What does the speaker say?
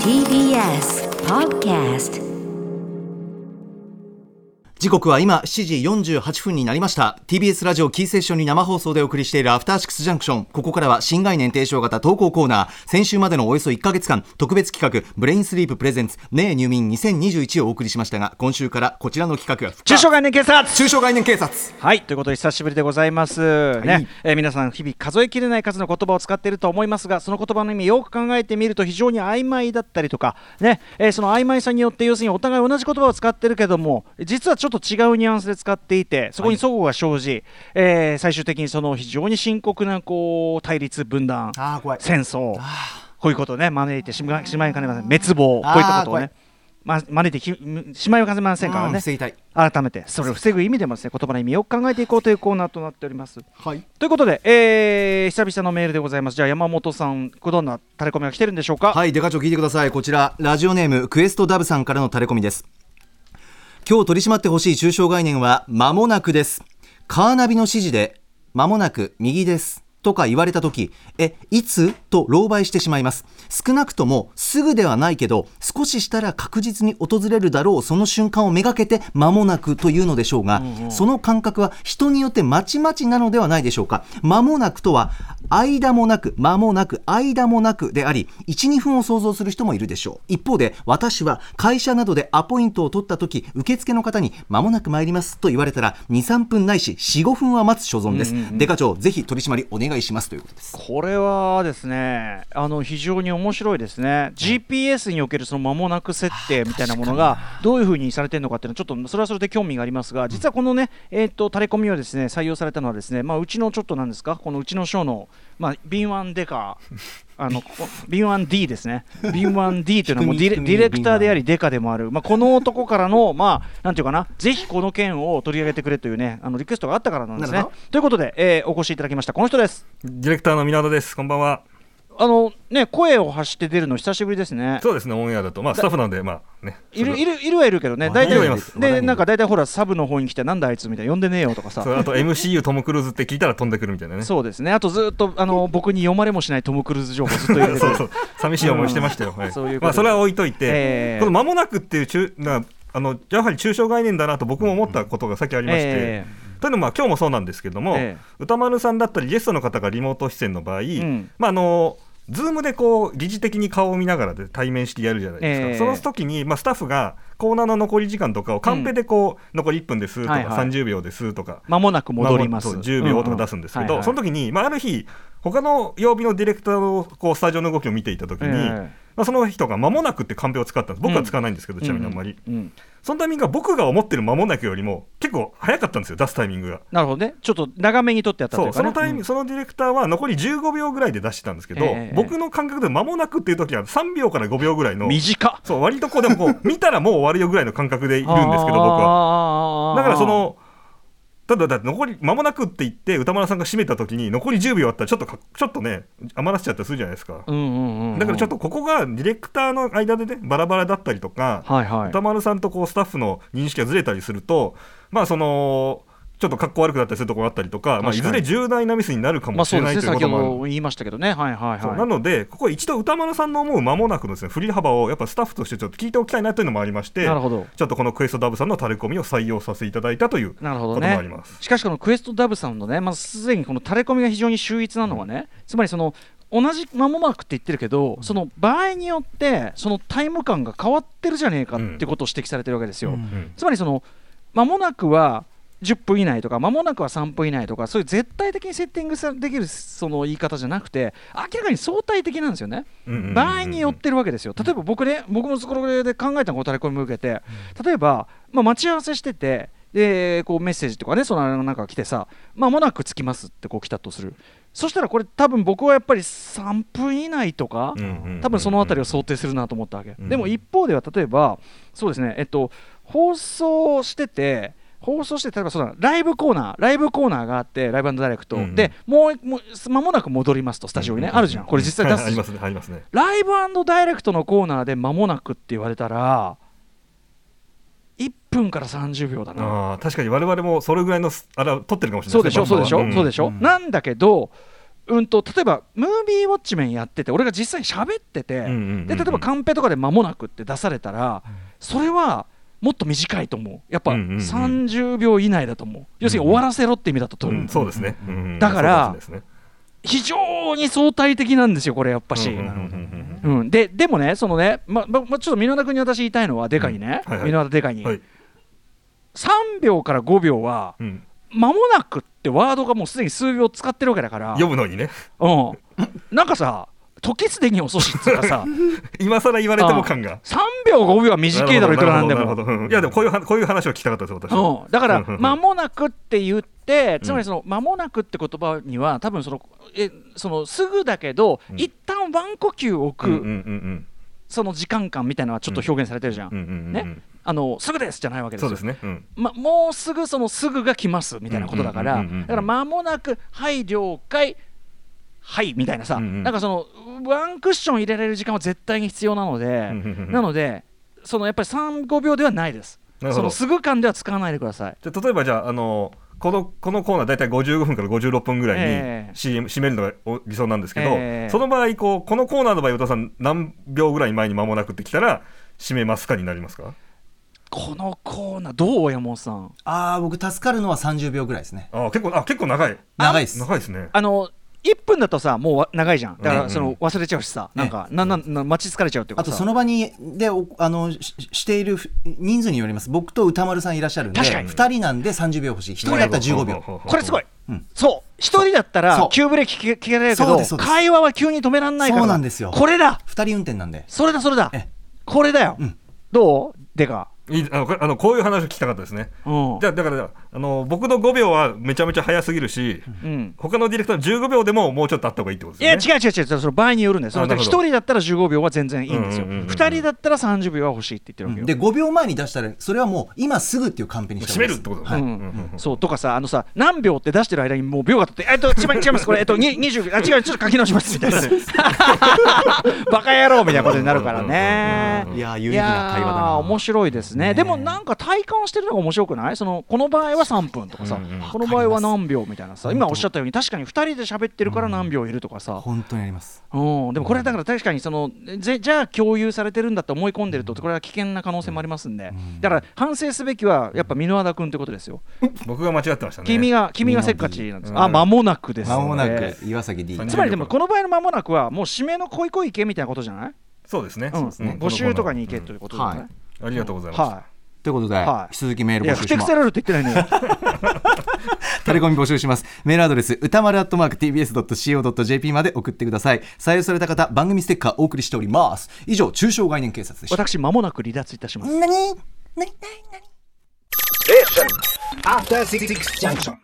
TBS Podcast 時刻は今7時48分になりました。TBS ラジオキーステーションに生放送でお送りしているアフターシックスジャンクション。ここからは新概念提唱型投稿コーナー。先週までのおよそ1ヶ月間特別企画ブレインスリーププレゼンツねえ入眠2021をお送りしましたが今週からこちらの企画が抽象概念警察。抽象概念警察。はいということで久しぶりでございます、ねえー皆さん日々数えきれない数の言葉を使っていると思いますがその言葉の意味よく考えてみると非常に曖昧だったりとかね、えーその曖昧さによって要するにお互い同じ言葉を使ってるけども実はちょっと違うニュアンスで使っていてそこに齟齬が生じ、えー最終的にその非常に深刻なこう対立分断あー怖い。戦争。こういうことをね招いてしましまいかねません。滅亡。こういったことをねま招いてきしまいかねませんからね。改めて。それを防ぐ意味でもですね言葉の意味を考えていこうというコーナーとなっております。はい。ということで、えー久々のメールでございます。じゃあ山本さん、どんなタレコミが来てるんでしょうか？はい、デカ長聞いてください。こちら、ラジオネーム、クエストダブさんからのタレコミです。今日取り締まってほしい抽象概念は、間もなくです。カーナビの指示で、間もなく右です。とか言われたとき、え、いつ？と狼狽してしまいます。少なくとも、すぐではないけど、少ししたら確実に訪れるだろう、その瞬間をめがけて、間もなくというのでしょうが、その感覚は人によってまちまちなのではないでしょうか。間もなくとは、間もなく、間もなく、間もなくであり、1、2分を想像する人もいるでしょう。一方で、私は会社などでアポイントを取った時、受付の方に、間もなく参りますと言われたら、2、3分ないし、4、5分は待つ所存です。デカ長、ぜひ取り締まりお願いしますということです。これはですね、あの非常に面白いですね。GPS におけるその間もなく設定みたいなものがどういうふうにされてるのかっていうのはちょっとそれはそれで興味がありますが、実はこのね、えっ、とタレコミをですね採用されたのはですね、まあうちのちょっとなんですか、このうちの省のまあ敏腕デカ。あのここ敏腕 D ですね、敏腕 D というのはもうディレクターであり、デカでもある、まあ、この男からの、まあ、なんていうかな、ぜひこの件を取り上げてくれというね、あのリクエストがあったからなんですね。ということで、えーお越しいただきました、この人です。ディレクターの湊です。こんばんは。あのね、声を発して出るの久しぶりですね。そうですね、オンエアだと、まあ、スタッフなんで、まあね。いるいるいるはいるけどね、大体でなんか大体ほらサブの方に来てなんだあいつみたいな呼んでねえよとかさ。あと MCU トム・クルーズって聞いたら飛んでくるみたいなね。そうですね。あとずっとあの僕に読まれもしないトム・クルーズ情報ずっと入そうそう寂しい思いしてましたよ。はい。そういうことまあ、それは置いといて、ええ。この間もなくっていう中なあのやはり抽象概念だなと僕も思ったことがさっきありまして。えというのもまあ今日もそうなんですけども、ええ。歌丸さんだったりゲストの方がリモート出演の場合、ん。まああのズームでこう疑似的に顔を見ながらで対面式やるじゃないですか、ええ。その時に、まあ、スタッフがコーナーの残り時間とかをカンペでこう、残り1分ですとか、はいはい。30秒ですとか間もなく戻ります。まあそう10秒とか出すんですけど、その時に、まあ、ある日他の曜日のディレクターのこうスタジオの動きを見ていた時に、ええまあ、その人が間もなくってカンペを使ったんです僕は使わないんですけど、ちなみにあんまり、うんうんそのタイミングが僕が思ってる間もなくよりも結構早かったんですよ出すタイミングが。なるほどね。ちょっと長めに取ってやったとそいううかね。そのタイミング、そのディレクターは残り15秒ぐらいで出してたんですけど、ええ僕の感覚で間もなくっていう時は3秒から5秒ぐらいうんの短っ。そう割とこうでもこう見たらもう終わるよぐらいの感覚でいるんですけど僕は。はだからそのただだって残り間もなくって言って歌丸さんが締めた時に残り10秒あったらちょっとかちょっとね余らせちゃったりするじゃないですか、うんうんうんうん。だからちょっとここがディレクターの間でねバラバラだったりとか、はいはい。歌丸さんとこうスタッフの認識がずれたりするとまあそのちょっと格好悪くなったりするところがあったりとか、まあ、いずれ重大なミスになるかまもしれないということもあるほど言いましたけどね。はいはいは。ないので、ここ一度歌丸さんの思う間もなくのですね振り幅をやっぱスタッフとしてちょっと聞いておきたいなというのもありまして、なるほど。ちょっとこのクエストダブさんのタレコミを採用させていただいたというこなるほどともありねます。。しかしこのクエストダブさんのね、まあ、すでにこのタレコミが非常に秀逸なのはね、つまりその同じ間もなくって言ってるけど、その場合によってそのタイム感が変わってるじゃねえかってことを指摘されてるわけですよ。うんつまりその間もなくは10分以内とか間もなくは3分以内とかそういう絶対的にセッティングさできるその言い方じゃなくて明らかに相対的なんですよね。場合によってるわけですよ。例えば僕ね、僕もそこで考えたこのタレコミを受けて、例えば、まあ、待ち合わせしてて、でこうメッセージとかね、そのなんか来てさ、まもなく着きますってこう来たとする。そしたらこれ多分僕はやっぱり3分以内とか、多分そのあたりを想定するなと思ったわけ。うんでも一方では例えば、そうですね、えっと、放送してて、放送して例えばそうだライブコーナーライブコーナーがあってライブダイレクト、うんうん。でもうもう間もなく戻りますとスタジオにね、あるじゃん。これ実際出すはいありますねありますね。ライブダイレクトのコーナーで間もなくって言われたら1分から30秒だな。あー確かに我々もそれぐらいのすあら撮ってるかもしれないそうでしょそうでしょ、ん。そうでしょ、ん。なんだけどうんと例えばムービーウォッチメンやってて俺が実際喋ってて、んうんうんうん。で例えばカンペとかで間もなくって出されたら、それはもっと短いと思う。やっぱうんうんうん。30秒以内だと思う、要するに終わらせろって意味だと取る、うんそうですね、うんうん。だから非常に相対的なんですよこれやっぱし、うんででもね、そのね、まままちょっと箕輪田君に私言いたいのは、デカにね、うん。はいはい。箕輪田デカに、はい。3秒から5秒は、うん。間もなくってワードがもうすでに数秒使ってるわけだから、読むのにね。うん、なんかさ、時すでに遅しっていうかさ、今更言われても感が。3秒、5秒は短いだろ、いくらなんでも。いやでもこういうはこういう話を聞きたかったです私。はうん、だからうん。うんう、ん間もなくって言って、つまりその間もなくって言葉には、多分そのえそのすぐだけど、うん。一旦ワン呼吸置く、うんうんうんその時間感みたいなのはちょっと表現されてるじゃん。うんうんうんうんね。あのすぐですじゃないわけですよ。そうですね。うん。ま、もうすぐそのすぐが来ますみたいなことだから、うんうんうんうんうん。だから間もなく、はい、了解、はいみたいなさ、うんうん。なんかそのワンクッション入れられる時間は絶対に必要なので、なので、そのやっぱり3、5秒ではないです。そのすぐ感では使わないでください。じゃあ例えばじゃああのこのこのコーナー大体55分から56分ぐらいええ。に CM 締めるのがお理想なんですけど、ええ。その場合こうこのコーナーの場合、与田さん何秒ぐらい前に間もなくってきたら締めますかになりますか？このコーナー、どう山本さん？ああ僕助かるのは30秒ぐらいですね。あ結構あ結構長い。長いです。長いですね。あの1分だとさ、もうわ長いじゃん。だからその忘れちゃうしさ、なんか、ななな待ち疲れちゃうっていうかさ。あとその場にでおあのししている人数によります。僕と歌丸さんいらっしゃるんで確かに。2人なんで30秒欲しい。1人だったら15秒。これすごい、うん。そう。一人だったら急ブレーキ聞け聞けられるけど会話は急に止められないから。そうなんですよ。これだ。2人運転なんで。それだそれだ。ええ。これだよ、うん。どう？でか、いいあのこういう話を聞きたかったですね。うん。じゃあだからあの僕の5秒はめちゃめちゃ早すぎるし、うん、他のディレクターの15秒でももうちょっとあった方がいいってこといやですよね。違う違う違う。その場合によるんだよ。そのあなるほど。一人だったら15秒は全然いいんですよ。うんうんうんうん。二人だったら30秒は欲しいって言ってるわけよ、で5秒前に出したらそれはもう今すぐっていうカンペにして締めるってことだうん。ねうんうんうん。そうとかさあのさ何秒って出してる間にもう秒が経ってえっと違い違います。これえっとに20あ違うちょっと書き直します。みたいな。バカ野郎みたいなことになるからね。いやー有意義な会話だいやーな面白いですねね。でもなんか体感してるのが面白くない？そのこの場合は3分とかさ、うんうん。この場合は何秒みたいなさ今おっしゃったように確かに2人で喋ってるから何秒いるとかさ、本当にあります。うん、でもこれだから確かにそのぜじゃあ共有されてるんだって思い込んでるとこれは危険な可能性もありますんで、だから反省すべきはやっぱ箕輪田君ってことですよ、僕が間違ってましたね。君が君がせっかちなんです、うん。あ間もなくですまもなねく岩崎 D 30つまりでもこの場合の間もなくはもう締めの恋恋行けみたいなことじゃない、そうですね、うん。そうですね募集とかに行けということじゃない、はい。ありがとうございます、はということで、はい。引き続きメーい、いやル募集します。ふてくせられるって言ってないねタレコミ募集します。メールアドレス歌丸アットマーク TBS.CO.JP まで送ってください。採用された方番組ステッカーお送りしております。以上中小概念警察。でした私間もなく離脱いたします。何？何？何？After Six Junction.